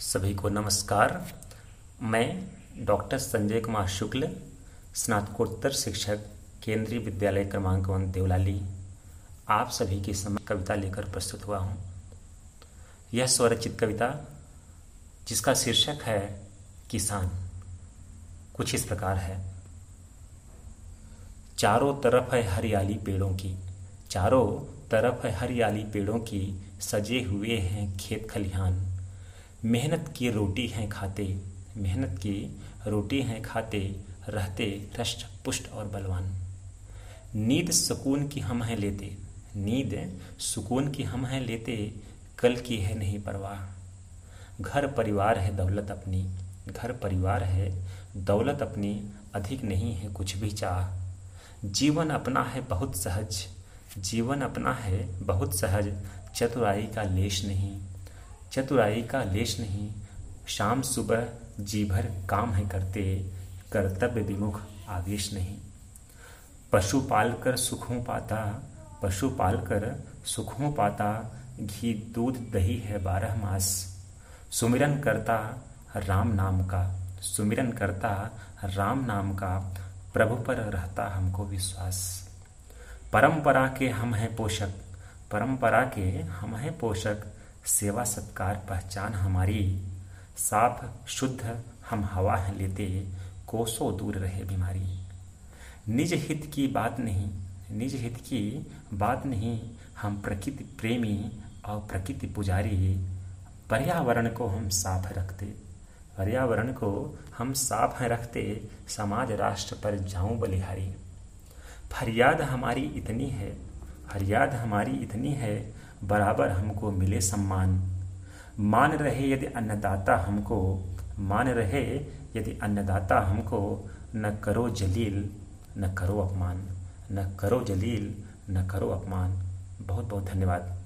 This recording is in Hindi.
सभी को नमस्कार। मैं डॉक्टर संजय कुमार शुक्ल, स्नातकोत्तर शिक्षक, केंद्रीय विद्यालय क्रमांक वन, देवलाली। आप सभी के समय कविता लेकर प्रस्तुत हुआ हूँ। यह स्वरचित कविता, जिसका शीर्षक है, किसान। कुछ इस प्रकार है। चारों तरफ़ है हरियाली पेड़ों की, चारों तरफ़ है हरियाली पेड़ों की, सजे हुए हैं खेत खलिहान। मेहनत की रोटी हैं खाते, मेहनत की रोटी हैं खाते, रहते रष्ट पुष्ट और बलवान। नींद सुकून की हम हैं लेते, नींद सुकून की हम हैं लेते, कल की है नहीं परवाह। घर परिवार है दौलत अपनी, घर परिवार है दौलत अपनी, अधिक नहीं है कुछ भी चाह। जीवन अपना है बहुत सहज, जीवन अपना है बहुत सहज, चतुराई का लेश नहीं। चतुराई का लेश नहीं, शाम सुबह जी भर काम है करते, कर्तव्य विमुख आवेश नहीं। पशु पाल कर सुखों पाता, पशु पाल कर सुखों पाता, घी दूध दही है बारह मास। सुमिरन करता राम नाम का, सुमिरन करता राम नाम का, प्रभु पर रहता हमको विश्वास। परंपरा के हम हैं पोषक, परंपरा के हम हैं पोषक सेवा, सत्कार, पहचान हमारी। साफ़ शुद्ध हम हवा है लेते, कोसों दूर रहे बीमारी। निज हित की बात नहीं, निज हित की बात नहीं, हम प्रकृति प्रेमी और प्रकृति पुजारी। पर्यावरण को हम साफ़ रखते, पर्यावरण को हम साफ़ रखते, समाज राष्ट्र पर जाऊँ बलिहारी। फरियाद हमारी इतनी है, फरियाद हमारी इतनी है बराबर हमको मिले सम्मान। मान रहे यदि अन्नदाता हमको, मान रहे यदि अन्नदाता हमको, न करो जलील, न करो अपमान, न करो जलील, न करो अपमान। बहुत बहुत धन्यवाद।